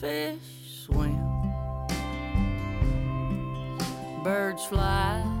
Fish swim, birds fly.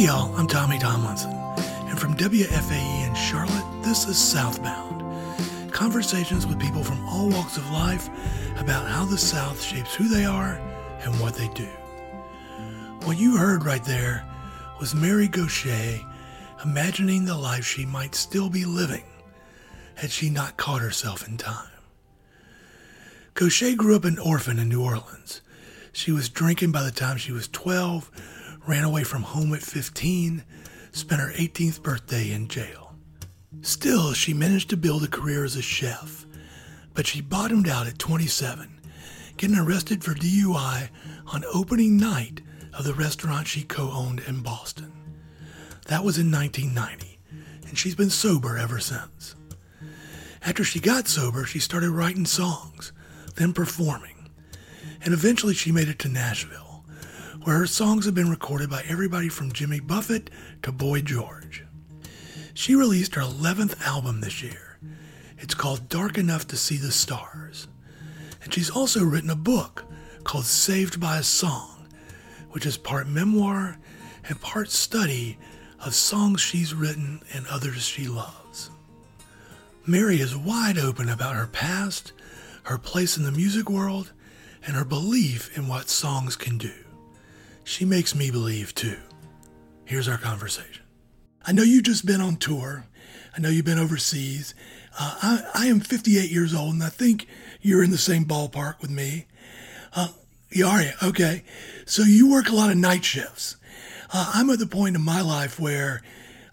Hey y'all, I'm Tommy Tomlinson, and from WFAE in Charlotte, this is Southbound. Conversations with people from all walks of life about how the South shapes who they are and what they do. What you heard right there was Mary Gauthier imagining the life she might still be living had she not caught herself in time. Gauthier grew up an orphan in New Orleans. She was drinking by the time she was 12, ran away from home at 15, spent her 18th birthday in jail. Still, she managed to build a career as a chef, but she bottomed out at 27, getting arrested for DUI on opening night of the restaurant she co owned in Boston. That was in 1990, and she's been sober ever since. After she got sober, she started writing songs, then performing, and eventually she made it to Nashville, where her songs have been recorded by everybody from Jimmy Buffett to Boy George. She released her 11th album this year. It's called Dark Enough to See the Stars. And she's also written a book called Saved by a Song, which is part memoir and part study of songs she's written and others she loves. Mary is wide open about her past, her place in the music world, and her belief in what songs can do. She makes me believe too. Here's our conversation. I know you've just been on tour. I know you've been overseas. Uh, I, I am 58 years old, and I think you're in the same ballpark with me. Uh, you are you? Okay. So you work a lot of night shifts. Uh, I'm at the point in my life where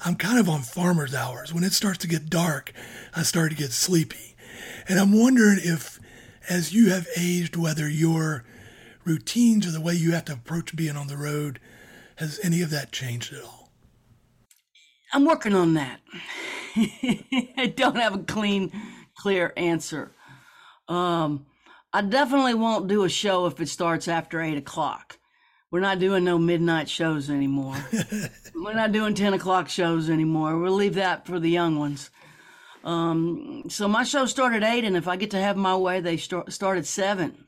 I'm kind of on farmer's hours. When it starts to get dark, I start to get sleepy. And I'm wondering if, as you have aged, whether your routines or the way you have to approach being on the road, has any of that changed at all? I'm working on that. I don't have a clean, clear answer. Um, I definitely won't do a show if it starts after eight o'clock. We're not doing no midnight shows anymore. We're not doing 10 o'clock shows anymore. We'll leave that for the young ones. Um, so my show started at 8, and if I get to have my way, they start, start at 7.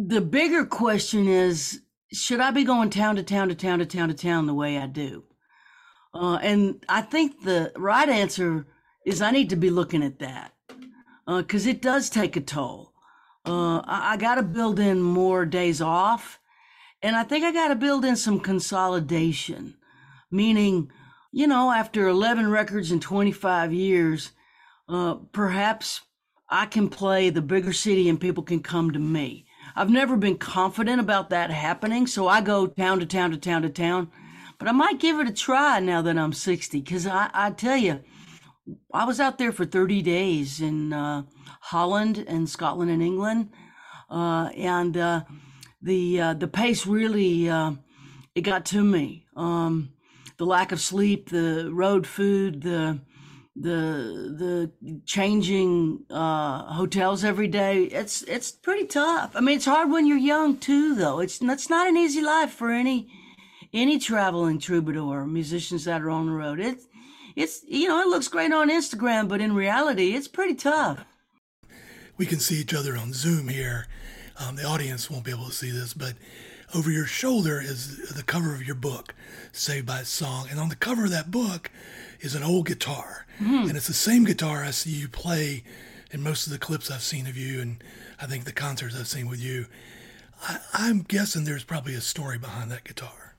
The bigger question is should I be going town to town to town to town to town the way I do? Uh, and I think the right answer is I need to be looking at that because it does take a toll. Uh, I, I got to build in more days off. And I think I got to build in some consolidation, meaning, you know, after 11 records in 25 years, uh, perhaps I can play the bigger city and people can come to me. I've never been confident about that happening, so I go town to town to town to town. But I might give it a try now that I'm 60, because I, I tell you, I was out there for 30 days in uh, Holland and Scotland and England. Uh, and uh, the uh, the pace really uh, it got to me. Um, the lack of sleep, the road food, the the the changing uh, hotels every day. It's it's pretty tough. I mean, it's hard when you're young too, though. It's that's not an easy life for any any traveling troubadour, musicians that are on the road. It's it's you know it looks great on Instagram, but in reality, it's pretty tough. We can see each other on Zoom here. Um, the audience won't be able to see this, but over your shoulder is the cover of your book, Saved by Song. And on the cover of that book is an old guitar. And it's the same guitar I see you play in most of the clips I've seen of you, and I think the concerts I've seen with you. I, I'm guessing there's probably a story behind that guitar.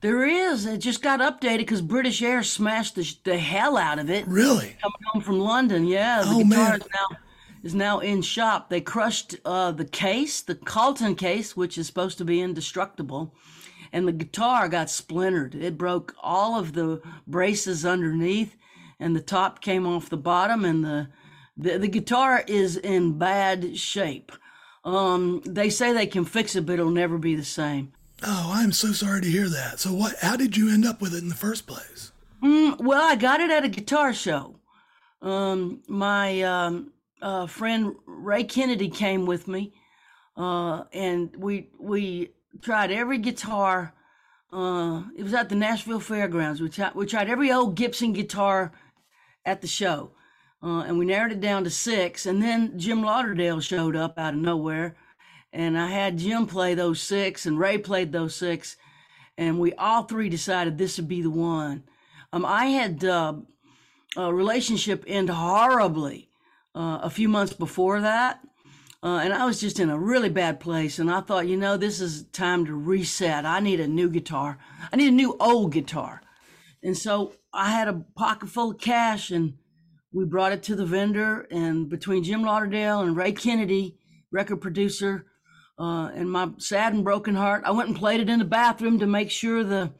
There is. It just got updated because British Air smashed the, the hell out of it. Really? Coming home from London, yeah. The Oh, guitar man. is now is now in shop. They crushed uh, the case, the Calton case, which is supposed to be indestructible, and the guitar got splintered. It broke all of the braces underneath, and the top came off the bottom, and the the, the guitar is in bad shape. Um, they say they can fix it, but it'll never be the same. Oh, I'm so sorry to hear that. So, what? How did you end up with it in the first place? Mm, well, I got it at a guitar show. Um, my um, uh, friend Ray Kennedy came with me, uh, and we we tried every guitar. Uh, it was at the Nashville Fairgrounds. We tried, we tried every old Gibson guitar at the show, uh, and we narrowed it down to six. And then Jim Lauderdale showed up out of nowhere, and I had Jim play those six, and Ray played those six, and we all three decided this would be the one. Um, I had uh, a relationship end horribly uh, a few months before that. Uh, and I was just in a really bad place. And I thought, you know, this is time to reset. I need a new guitar. I need a new old guitar. And so I had a pocket full of cash and we brought it to the vendor. And between Jim Lauderdale and Ray Kennedy, record producer, uh, and my sad and broken heart, I went and played it in the bathroom to make sure the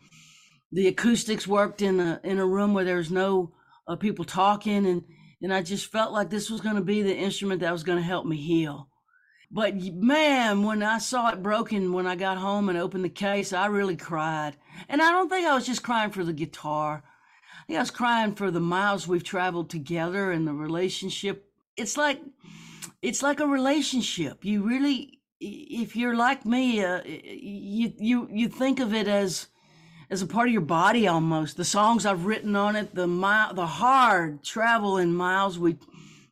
the acoustics worked in a in a room where there was no uh, people talking and and I just felt like this was going to be the instrument that was going to help me heal. But man, when I saw it broken when I got home and opened the case, I really cried. And I don't think I was just crying for the guitar. I think I was crying for the miles we've traveled together and the relationship. It's like it's like a relationship. You really if you're like me, uh, you you you think of it as as a part of your body almost. The songs I've written on it, the mile, the hard travel in miles we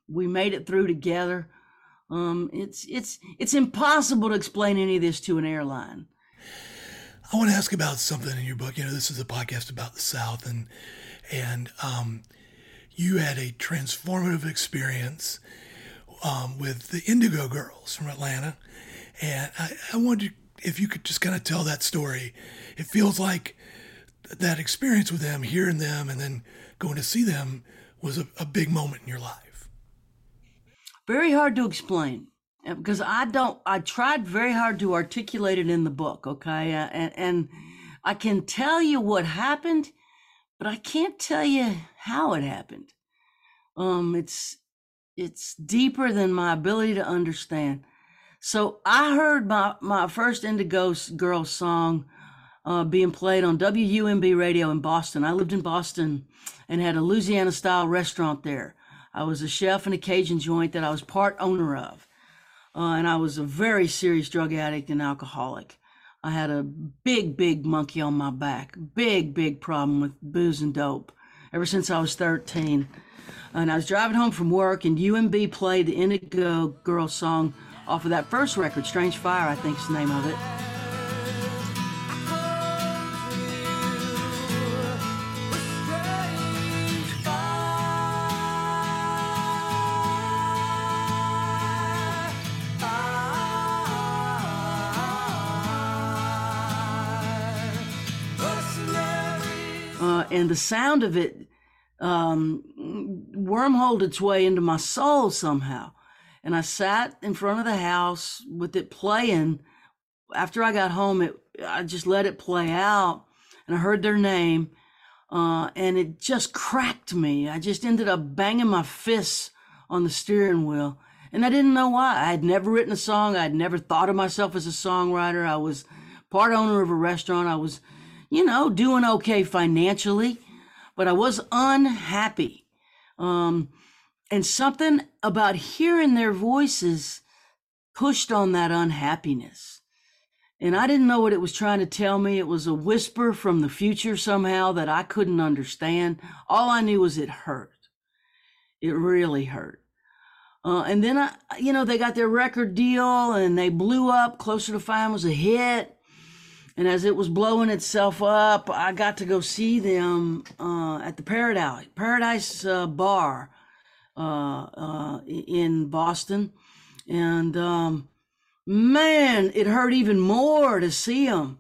we made it through together. Um, it's it's it's impossible to explain any of this to an airline. I want to ask about something in your book. You know, this is a podcast about the South, and and um, you had a transformative experience um, with the Indigo Girls from Atlanta, and I, I wondered if you could just kind of tell that story. It feels like that experience with them, hearing them, and then going to see them was a, a big moment in your life? Very hard to explain because I don't. I tried very hard to articulate it in the book. Okay, uh, and and I can tell you what happened, but I can't tell you how it happened. Um, it's it's deeper than my ability to understand. So I heard my my first Indigo Girl song uh, being played on WUMB radio in Boston. I lived in Boston and had a Louisiana style restaurant there. I was a chef in a Cajun joint that I was part owner of. Uh, and I was a very serious drug addict and alcoholic. I had a big, big monkey on my back, big, big problem with booze and dope ever since I was 13. And I was driving home from work, and UMB played the Indigo Girl song off of that first record, Strange Fire, I think is the name of it. And the sound of it um, wormholed its way into my soul somehow. And I sat in front of the house with it playing. After I got home, it I just let it play out, and I heard their name, uh, and it just cracked me. I just ended up banging my fists on the steering wheel, and I didn't know why. I had never written a song. I had never thought of myself as a songwriter. I was part owner of a restaurant. I was you know, doing okay financially, but I was unhappy. Um, and something about hearing their voices pushed on that unhappiness. And I didn't know what it was trying to tell me. It was a whisper from the future somehow that I couldn't understand. All I knew was it hurt. It really hurt. Uh, and then I, you know, they got their record deal and they blew up. Closer to Fine was a hit. And as it was blowing itself up, I got to go see them uh, at the Paradise Paradise uh, Bar uh, uh in Boston, and um, man, it hurt even more to see them.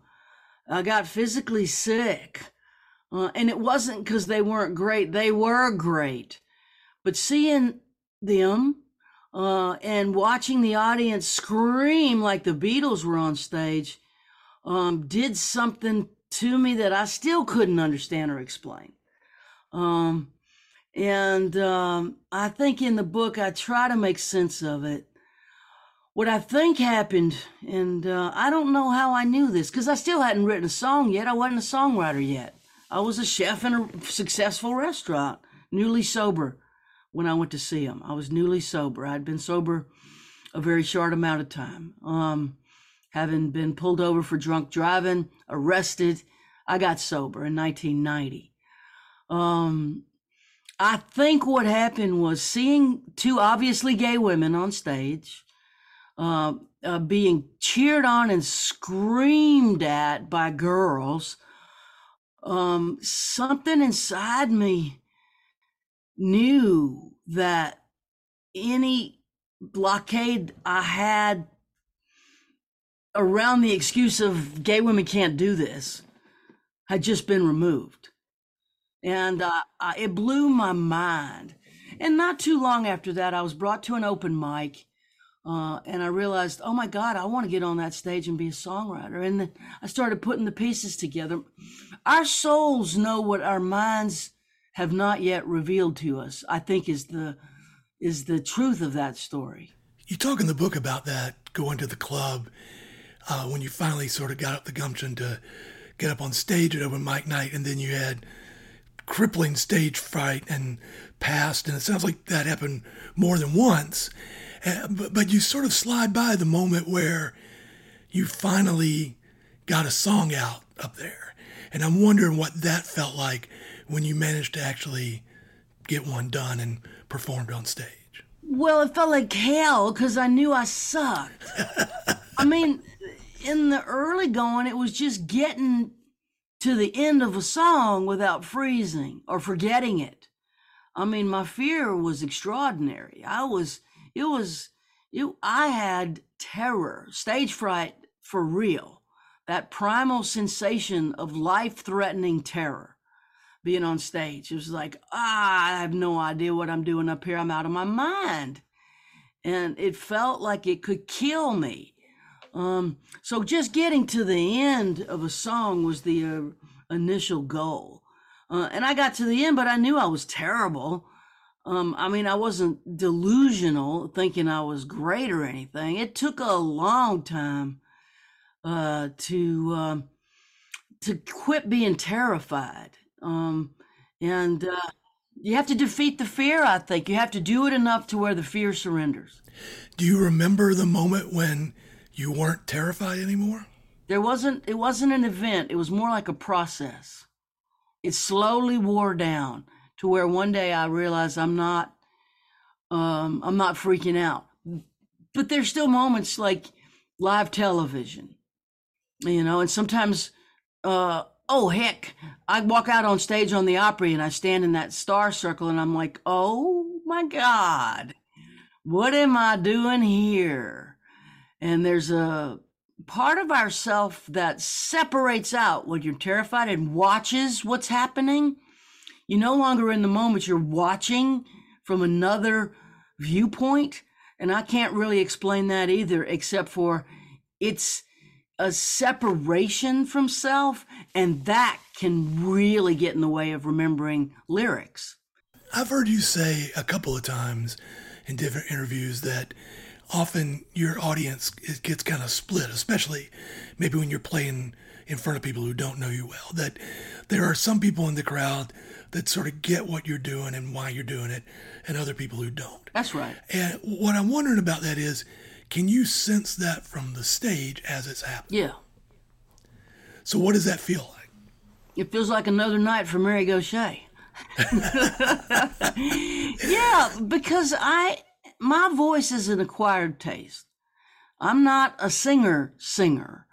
I got physically sick, uh, and it wasn't because they weren't great; they were great. But seeing them uh, and watching the audience scream like the Beatles were on stage um, did something to me that I still couldn't understand or explain. Um, and um, I think in the book, I try to make sense of it. what I think happened, and uh, I don't know how I knew this because I still hadn't written a song yet. I wasn't a songwriter yet. I was a chef in a successful restaurant, newly sober when I went to see him. I was newly sober. I'd been sober a very short amount of time. Um, having been pulled over for drunk driving, arrested, I got sober in 1990. Um, I think what happened was seeing two obviously gay women on stage uh, uh, being cheered on and screamed at by girls. Um, something inside me knew that any blockade I had around the excuse of gay women can't do this had just been removed. And uh, it blew my mind. And not too long after that, I was brought to an open mic. Uh, and I realized, oh my God, I want to get on that stage and be a songwriter. And I started putting the pieces together. Our souls know what our minds have not yet revealed to us. I think is the is the truth of that story. You talk in the book about that going to the club uh, when you finally sort of got up the gumption to get up on stage at open mic night, and then you had crippling stage fright and passed, and it sounds like that happened more than once. Uh, but, but you sort of slide by the moment where you finally got a song out up there. And I'm wondering what that felt like when you managed to actually get one done and performed on stage. Well, it felt like hell because I knew I sucked. I mean, in the early going, it was just getting to the end of a song without freezing or forgetting it. I mean, my fear was extraordinary. I was, it was, it, I had terror, stage fright for real. That primal sensation of life threatening terror being on stage. It was like, ah, I have no idea what I'm doing up here. I'm out of my mind. And it felt like it could kill me. Um, so just getting to the end of a song was the uh, initial goal. Uh, and I got to the end, but I knew I was terrible. Um, I mean, I wasn't delusional, thinking I was great or anything. It took a long time uh, to um, to quit being terrified. Um, and uh, you have to defeat the fear. I think you have to do it enough to where the fear surrenders. Do you remember the moment when you weren't terrified anymore? There wasn't it wasn't an event, it was more like a process. It slowly wore down to where one day I realized I'm not um I'm not freaking out. But there's still moments like live television. You know, and sometimes uh oh heck, I walk out on stage on the Opry and I stand in that star circle and I'm like, "Oh my god. What am I doing here?" And there's a part of ourself that separates out when you're terrified and watches what's happening. You're no longer in the moment, you're watching from another viewpoint. And I can't really explain that either, except for it's a separation from self, and that can really get in the way of remembering lyrics. I've heard you say a couple of times in different interviews that often your audience gets kind of split, especially maybe when you're playing in front of people who don't know you well. That there are some people in the crowd that sort of get what you're doing and why you're doing it, and other people who don't. That's right. And what I'm wondering about that is, can you sense that from the stage as it's happening? Yeah. So what does that feel like? It feels like another night for Mary Gauthier. yeah, because I my voice is an acquired taste. I'm not a singer singer.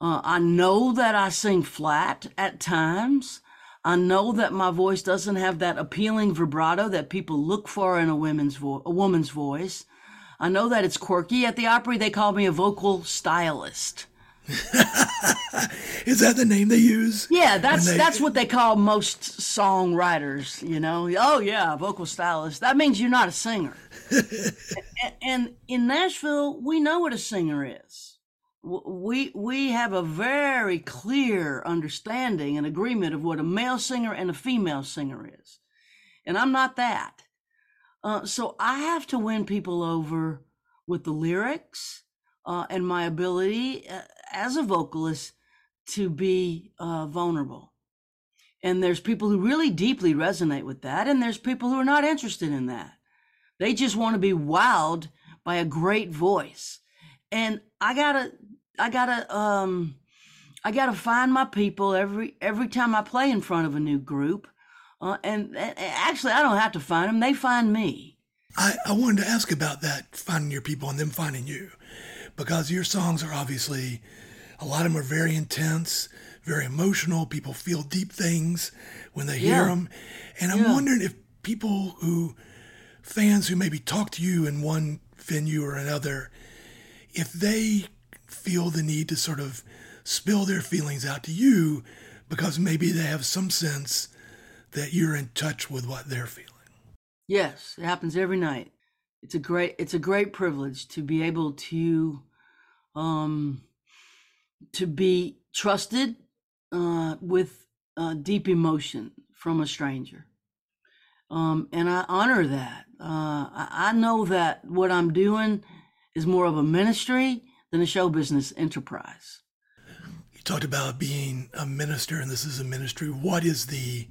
Uh, I know that I sing flat at times. I know that my voice doesn't have that appealing vibrato that people look for in a woman's vo- a woman's voice. I know that it's quirky. At the Opry, they call me a vocal stylist. Is that the name they use? Yeah, that's they... that's what they call most songwriters. You know, oh yeah, vocal stylist. That means you're not a singer. and, and in Nashville, we know what a singer is. We we have a very clear understanding and agreement of what a male singer and a female singer is, and I'm not that. Uh, so I have to win people over with the lyrics uh, and my ability uh, as a vocalist to be uh, vulnerable. And there's people who really deeply resonate with that, and there's people who are not interested in that. They just want to be wowed by a great voice. And I gotta, I gotta, um, I gotta find my people every every time I play in front of a new group. Uh, and, and actually, I don't have to find them; they find me. I, I wanted to ask about that, finding your people and them finding you, because your songs are obviously, a lot of them are very intense, very emotional. People feel deep things when they hear them. And I'm Yeah. wondering if people who, fans who maybe talk to you in one venue or another, if they feel the need to sort of spill their feelings out to you because maybe they have some sense that you're in touch with what they're feeling. Yes, it happens every night. It's a great it's a great privilege to be able to um to be trusted uh with uh deep emotion from a stranger. Um and I honor that. Uh I, I know that what I'm doing is more of a ministry than a show business enterprise. You talked about being a minister, and this is a ministry. What is the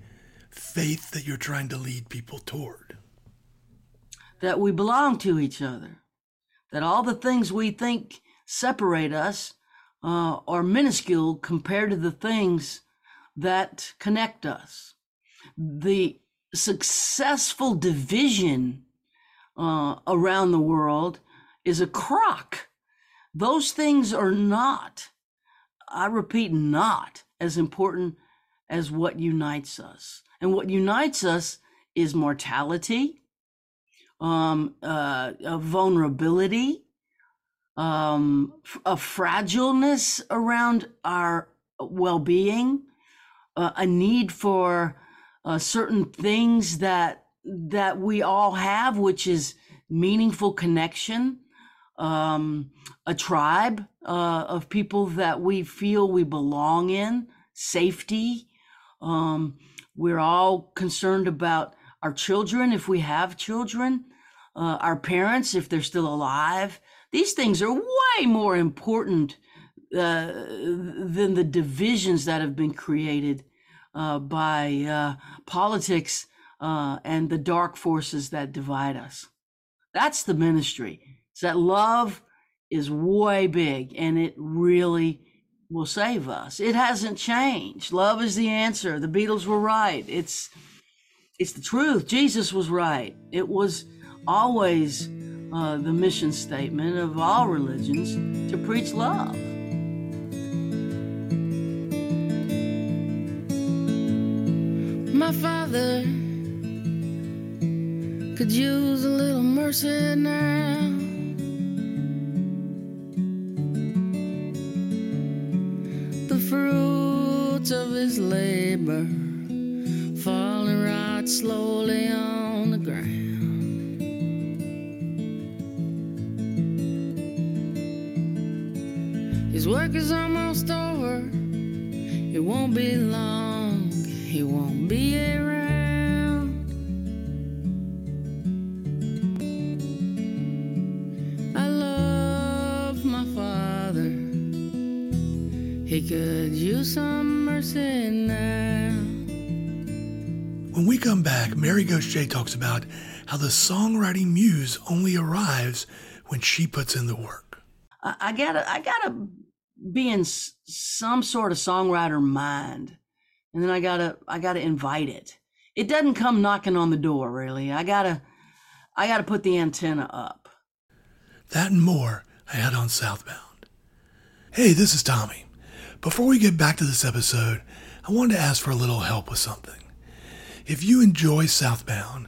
faith that you're trying to lead people toward? That we belong to each other, that all the things we think separate us uh, are minuscule compared to the things that connect us. The successful division uh, around the world is a crock. Those things are not, I repeat, not as important as what unites us. And what unites us is mortality, um, uh, a vulnerability, um, a fragileness around our well-being, uh, a need for uh, certain things that that we all have, which is meaningful connection, um, a tribe uh, of people that we feel we belong in, safety. Um, we're all concerned about our children if we have children, uh, our parents if they're still alive. These things are way more important uh, than the divisions that have been created uh, by uh, politics uh, and the dark forces that divide us. That's the ministry. It's that love is way big and it really will save us. It hasn't changed. Love is the answer. The Beatles were right. It's it's the truth. Jesus was right. It was always uh, the mission statement of all religions to preach love. My father could use a little mercy now. The fruits of his labor falling right slowly work is almost over. It won't be long. He won't be around. I love my father. He could use some mercy now. When we come back, Mary Gauthier talks about how the songwriting muse only arrives when she puts in the work. I, I gotta, I gotta be in some sort of songwriter mind, and then I gotta, I gotta invite it. It doesn't come knocking on the door, really. I gotta, I gotta put the antenna up. That and more I had on Southbound. Hey, this is Tommy. Before we get back to this episode, I wanted to ask for a little help with something. If you enjoy Southbound,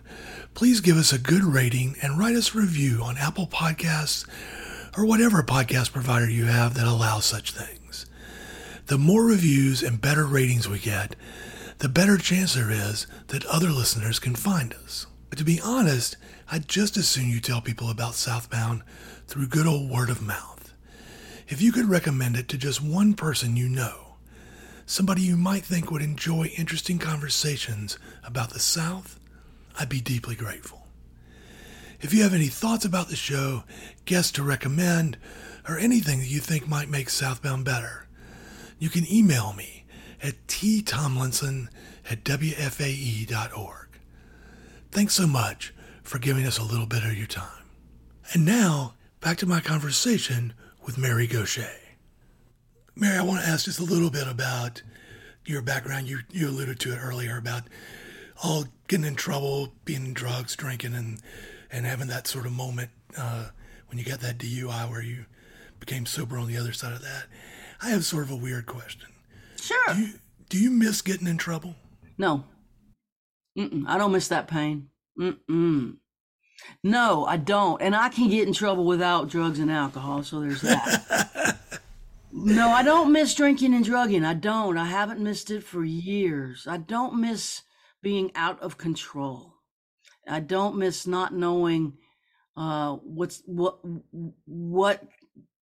please give us a good rating and write us a review on Apple Podcasts or whatever podcast provider you have that allows such things. The more reviews and better ratings we get, the better chance there is that other listeners can find us. But to be honest, I'd just as soon you tell people about Southbound through good old word of mouth. If you could recommend it to just one person you know, somebody you might think would enjoy interesting conversations about the South, I'd be deeply grateful. If you have any thoughts about the show, guests to recommend, or anything that you think might make Southbound better, you can email me at ttomlinson at wfae.org. Thanks so much for giving us a little bit of your time. And now, back to my conversation with Mary Gauthier. Mary, I want to ask just a little bit about your background. You, you alluded to it earlier about all getting in trouble, being in drugs, drinking, and, and having that sort of moment uh, when you got that DUI where you became sober on the other side of that. I have sort of a weird question. Sure. Do you, do you miss getting in trouble? No. Mm-mm, I don't miss that pain. Mm-mm. No, I don't. And I can get in trouble without drugs and alcohol, so there's that. no, I don't miss drinking and drugging. I don't. I haven't missed it for years. I don't miss being out of control. I don't miss not knowing uh, what's what what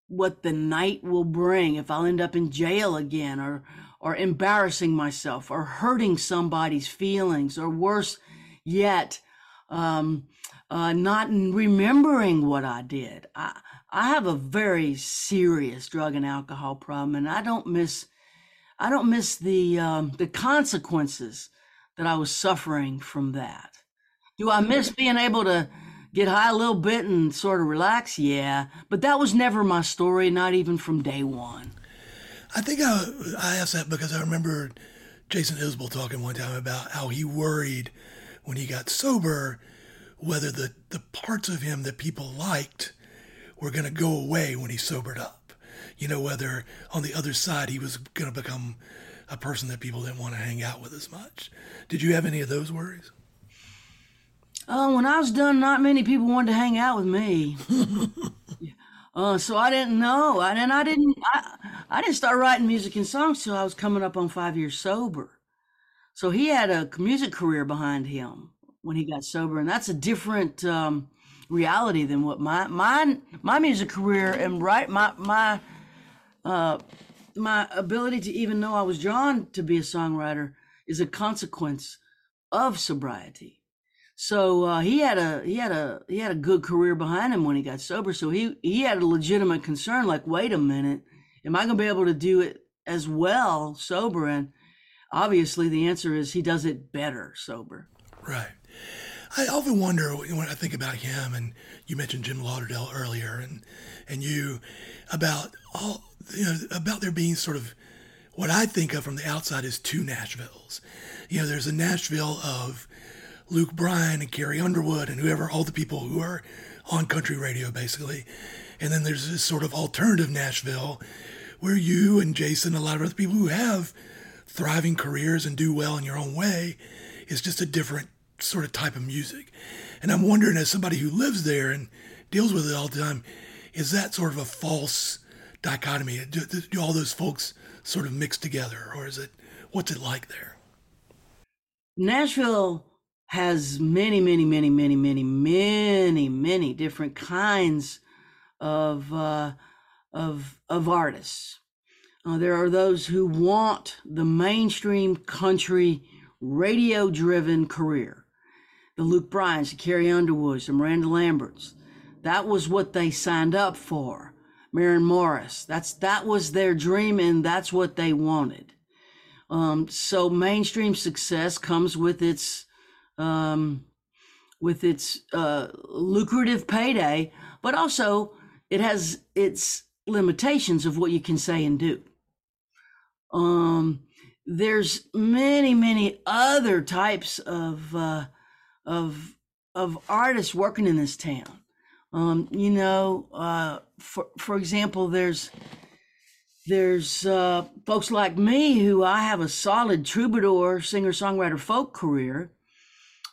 what the night will bring if I'll end up in jail again or or embarrassing myself or hurting somebody's feelings or worse yet um, uh, not remembering what I did. I, I have a very serious drug and alcohol problem, and I don't miss, I don't miss the um, the consequences that I was suffering from that. Do I miss being able to get high a little bit and sort of relax? Yeah, but that was never my story, not even from day one. I think I, I asked that because I remember Jason Isbell talking one time about how he worried when he got sober whether the, the parts of him that people liked were going to go away when he sobered up. You know, whether on the other side he was going to become a person that people didn't want to hang out with as much. Did you have any of those worries? Oh, when I was done, not many people wanted to hang out with me. uh, so I didn't know, and I didn't. I, I didn't start writing music and songs till I was coming up on five years sober. So he had a music career behind him when he got sober, and that's a different um, reality than what my my my music career and right my my uh, my ability to even know I was drawn to be a songwriter is a consequence of sobriety. So uh, he had a he had a he had a good career behind him when he got sober. So he he had a legitimate concern, like, wait a minute, am I going to be able to do it as well sober? And obviously, the answer is he does it better sober. Right. I often wonder when I think about him, and you mentioned Jim Lauderdale earlier, and and you about all you know about there being sort of what I think of from the outside is two Nashvilles. You know, there's a Nashville of Luke Bryan and Carrie Underwood and whoever, all the people who are on country radio, basically. And then there's this sort of alternative Nashville where you and Jason, a lot of other people who have thriving careers and do well in your own way, is just a different sort of type of music. And I'm wondering, as somebody who lives there and deals with it all the time, is that sort of a false dichotomy? Do, do all those folks sort of mix together, or is it what's it like there? Nashville has many, many, many, many, many, many, many different kinds of uh, of of artists. Uh, there are those who want the mainstream country radio driven career the Luke Bryans, the Carrie Underwoods, the Miranda Lamberts. That was what they signed up for. Maren Morris. That's that was their dream, and that's what they wanted. Um, so mainstream success comes with its um, with its uh, lucrative payday, but also it has its limitations of what you can say and do. Um, there's many, many other types of uh, of of artists working in this town. Um, you know, uh, for for example, there's there's uh, folks like me who I have a solid troubadour, singer songwriter, folk career,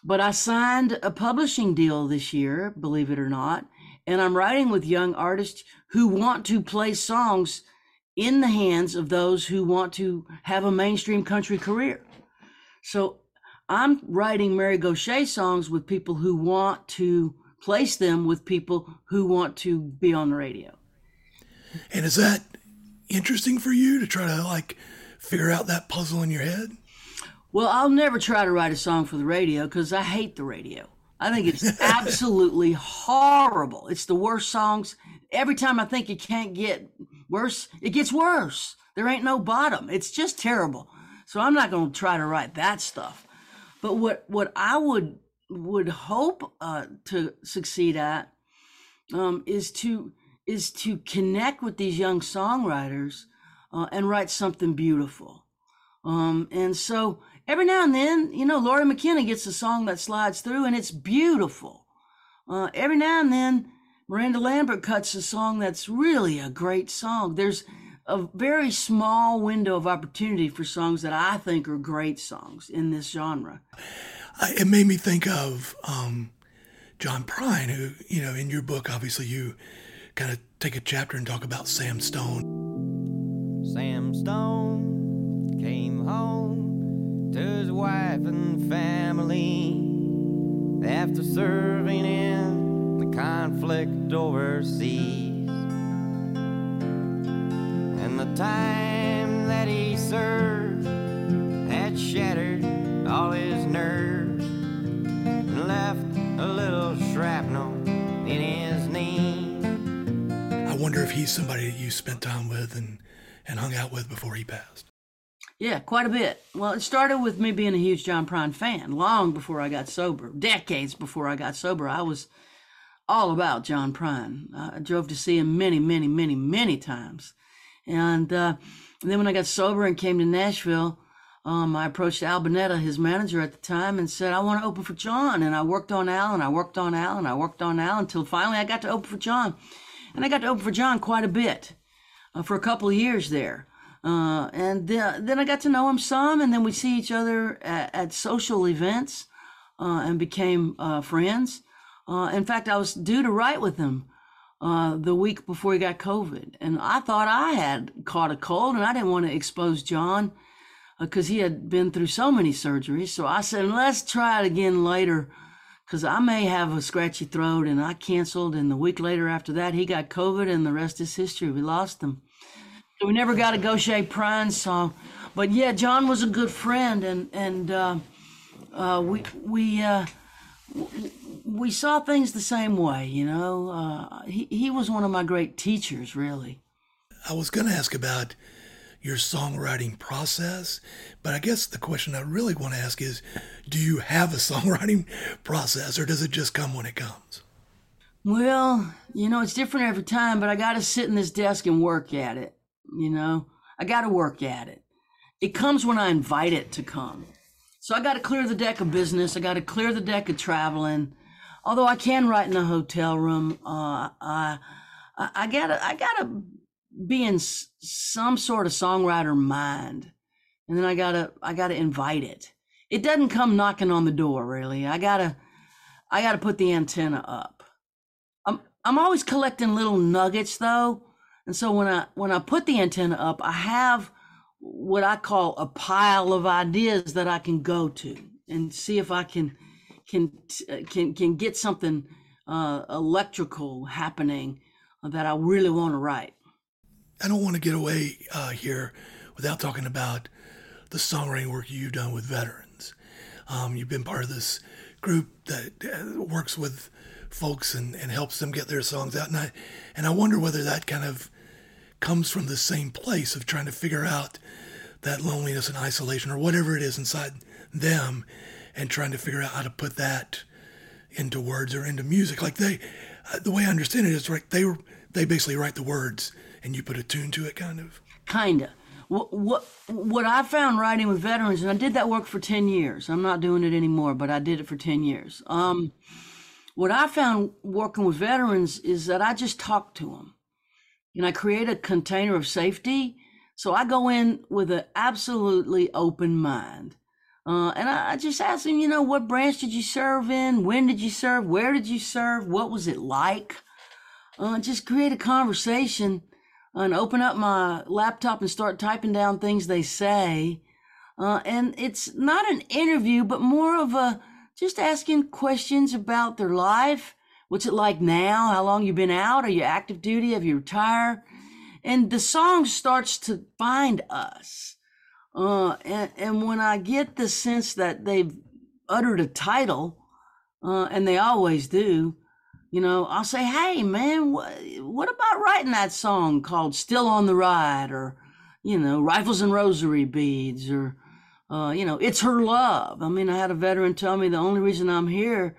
but I signed a publishing deal this year, believe it or not, and I'm writing with young artists who want to play songs in the hands of those who want to have a mainstream country career. So I'm writing Mary Gauthier songs with people who want to place them with people who want to be on the radio. And is that interesting for you to try to like figure out that puzzle in your head? Well, I'll never try to write a song for the radio because I hate the radio. I think it's absolutely horrible. It's the worst songs. Every time I think it can't get worse, it gets worse. There ain't no bottom. It's just terrible. So I'm not going to try to write that stuff. But what what I would would hope uh, to succeed at um, is to is to connect with these young songwriters uh, and write something beautiful. Um, and so every now and then, you know, Lori McKenna gets a song that slides through and it's beautiful. Uh, every now and then, Miranda Lambert cuts a song that's really a great song. There's a very small window of opportunity for songs that I think are great songs in this genre. it made me think of um, John Prine, who, you know, in your book, obviously you kind of take a chapter and talk about Sam Stone. Sam Stone came home to his wife and family after serving in the conflict overseas. And the time that he served had shattered all his nerves and left a little shrapnel in his knee. I wonder if he's somebody that you spent time with and, and hung out with before he passed. Yeah, quite a bit. Well, it started with me being a huge John Prine fan long before I got sober. Decades before I got sober, I was all about John Prine. I drove to see him many, many, many, many times. And, uh, and then when I got sober and came to Nashville, um, I approached Al Bunetta, his manager at the time, and said, I want to open for John. And I worked on Al, and I worked on Al, and I worked on Al until finally I got to open for John. And I got to open for John quite a bit uh, for a couple of years there. Uh, and then, then I got to know him some, and then we see each other at, at social events uh, and became uh, friends. Uh, in fact, I was due to write with him uh, the week before he got COVID, and I thought I had caught a cold, and I didn't want to expose John because he had been through so many surgeries. So I said, let's try it again later because I may have a scratchy throat, and I canceled. And the week later after that, he got COVID, and the rest is history. We lost him. So we never got a Gauthier Prine song, but yeah, John was a good friend, and and uh, uh, we we uh, we saw things the same way. You know, uh, he he was one of my great teachers, really. I was going to ask about your songwriting process, but I guess the question I really want to ask is, do you have a songwriting process, or does it just come when it comes? Well, you know, it's different every time, but I got to sit in this desk and work at it. You know, I got to work at it. It comes when I invite it to come. So I got to clear the deck of business. I got to clear the deck of traveling. Although I can write in a hotel room, uh, I, I gotta, I gotta be in some sort of songwriter mind, and then I gotta, I gotta invite it. It doesn't come knocking on the door, really. I gotta, I gotta put the antenna up. I'm, I'm always collecting little nuggets though and so when I when I put the antenna up, I have what I call a pile of ideas that I can go to and see if I can can can can get something uh, electrical happening that I really want to write. I don't want to get away uh, here without talking about the songwriting work you've done with veterans. Um, you've been part of this group that uh, works with folks and, and helps them get their songs out. And I, and I wonder whether that kind of comes from the same place of trying to figure out that loneliness and isolation or whatever it is inside them and trying to figure out how to put that into words or into music. Like they uh, the way i understand it is right they they basically write the words and you put a tune to it kind of. Kinda. What what what i found writing with veterans and i did that work for 10 years. I'm not doing it anymore but i did it for 10 years. Um what i found working with veterans is that i just talk to them and I create a container of safety. So I go in with an absolutely open mind. Uh, and I, I, just ask them, you know, what branch did you serve in? When did you serve? Where did you serve? What was it like? Uh, just create a conversation and open up my laptop and start typing down things they say. Uh, and it's not an interview, but more of a just asking questions about their life What's it like now? How long you been out? Are you active duty? Have you retired? And the song starts to find us. Uh, and, and when I get the sense that they've uttered a title, uh, and they always do, you know, I'll say, "Hey, man, what, what about writing that song called "Still on the Ride" or, you know, "Rifles and Rosary Beads" or, uh, you know, "It's Her Love." I mean, I had a veteran tell me the only reason I'm here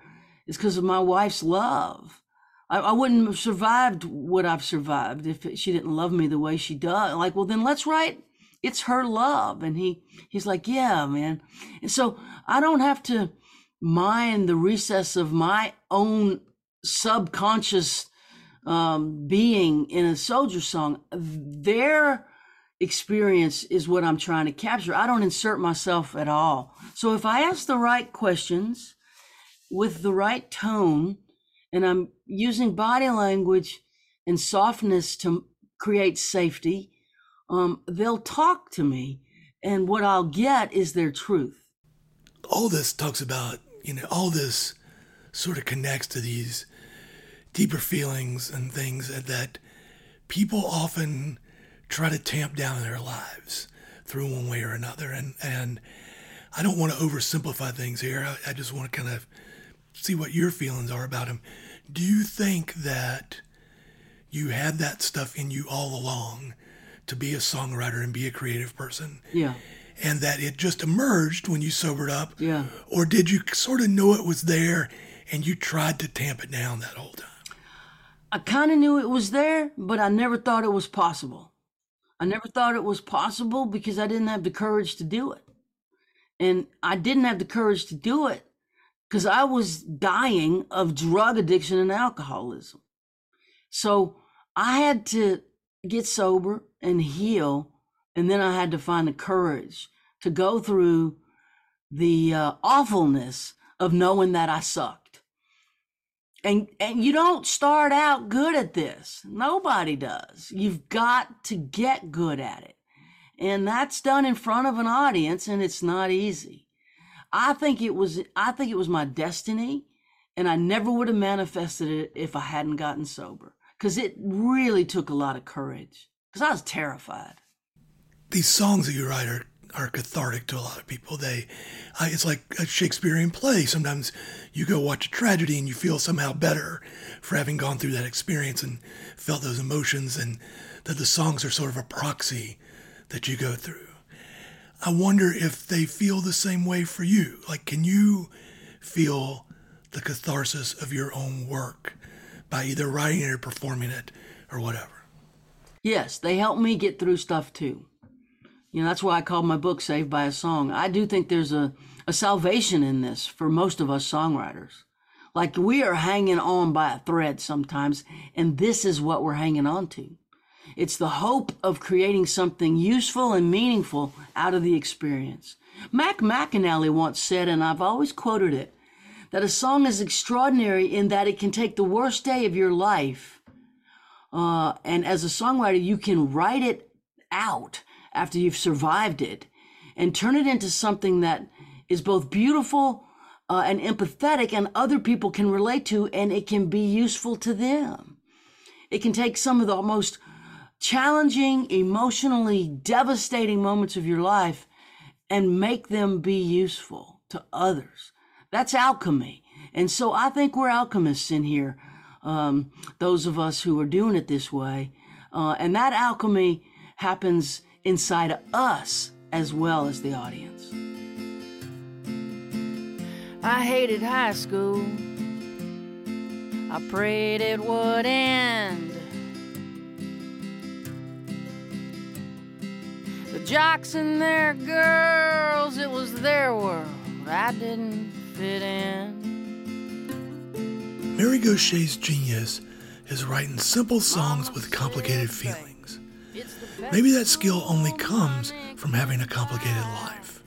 is because of my wife's love. I, I wouldn't have survived what I've survived if she didn't love me the way she does. Like, well, then let's write "It's Her Love," and he he's like, "Yeah, man," and so I don't have to mind the recess of my own subconscious um, being in a soldier song. Their experience is what I'm trying to capture. I don't insert myself at all. So if I ask the right questions with the right tone, and I'm using body language and softness to create safety, um, they'll talk to me, and what I'll get is their truth. All this talks about, you know, all this sort of connects to these deeper feelings and things that people often try to tamp down in their lives through one way or another. And, and I don't want to oversimplify things here. I, I just want to kind of see what your feelings are about him. Do you think that you had that stuff in you all along to be a songwriter and be a creative person? Yeah. And that it just emerged when you sobered up? Yeah. Or did you sort of know it was there and you tried to tamp it down that whole time? I kind of knew it was there, but I never thought it was possible. I never thought it was possible because I didn't have the courage to do it. And I didn't have the courage to do it because I was dying of drug addiction and alcoholism. So I had to get sober and heal. And then I had to find the courage to go through the uh, awfulness of knowing that I sucked. And, and you don't start out good at this. Nobody does. You've got to get good at it. And that's done in front of an audience and it's not easy. I think it was I think it was my destiny and I never would have manifested it if I hadn't gotten sober cuz it really took a lot of courage cuz I was terrified. These songs that you write are are cathartic to a lot of people. They, it's like a Shakespearean play. Sometimes you go watch a tragedy and you feel somehow better for having gone through that experience and felt those emotions, and that the songs are sort of a proxy that you go through. I wonder if they feel the same way for you. Like, can you feel the catharsis of your own work by either writing it or performing it or whatever? Yes, they help me get through stuff too. You know, that's why I called my book Saved by a Song. I do think there's a, a salvation in this for most of us songwriters. Like we are hanging on by a thread sometimes, and this is what we're hanging on to. It's the hope of creating something useful and meaningful out of the experience. Mac McAnally once said, and I've always quoted it, that a song is extraordinary in that it can take the worst day of your life, uh, and as a songwriter, you can write it out after you've survived it and turn it into something that is both beautiful uh, and empathetic and other people can relate to and it can be useful to them. It can take some of the most challenging, emotionally devastating moments of your life and make them be useful to others. That's alchemy. And so I think we're alchemists in here, um, those of us who are doing it this way. Uh, and that alchemy happens inside of us as well as the audience. I hated high school. I prayed it would end. Jocks and their girls, it was their world. I didn't fit in. Mary Gauthier's genius is writing simple songs with complicated feelings. Maybe that skill only comes from having a complicated life.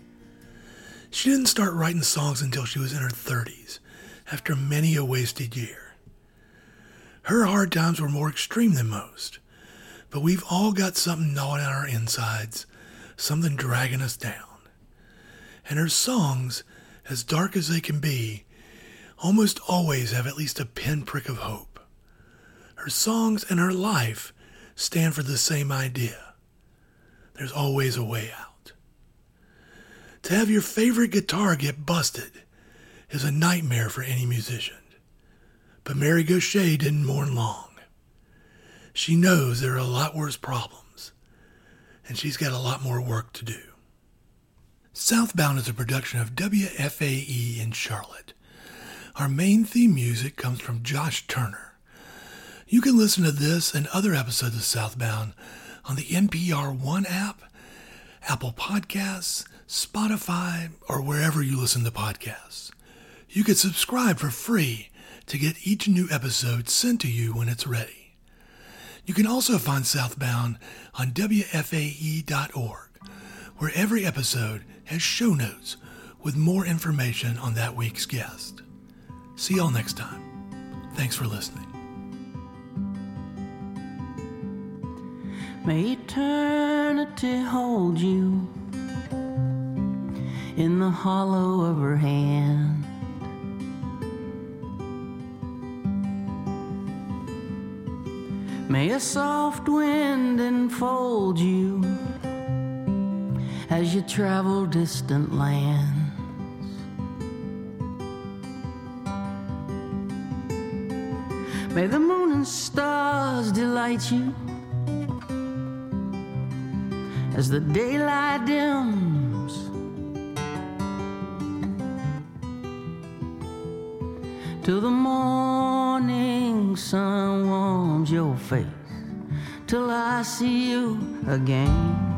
She didn't start writing songs until she was in her 30s, after many a wasted year. Her hard times were more extreme than most, but we've all got something gnawing at our insides, something dragging us down. And her songs, as dark as they can be, almost always have at least a pinprick of hope. Her songs and her life stand for the same idea. There's always a way out. To have your favorite guitar get busted is a nightmare for any musician. But Mary Gauthier didn't mourn long. She knows there are a lot worse problems, and she's got a lot more work to do. Southbound is a production of WFAE in Charlotte. Our main theme music comes from Josh Turner. You can listen to this and other episodes of Southbound on the NPR One app, Apple Podcasts, Spotify, or wherever you listen to podcasts. You can subscribe for free to get each new episode sent to you when it's ready. You can also find Southbound on WFAE.org, where every episode has show notes with more information on that week's guest. See y'all next time. Thanks for listening. May eternity hold you in the hollow of her hand. May a soft wind enfold you as you travel distant lands. May the moon and stars delight you as the daylight dims. Till the morning sun warms your face, till I see you again.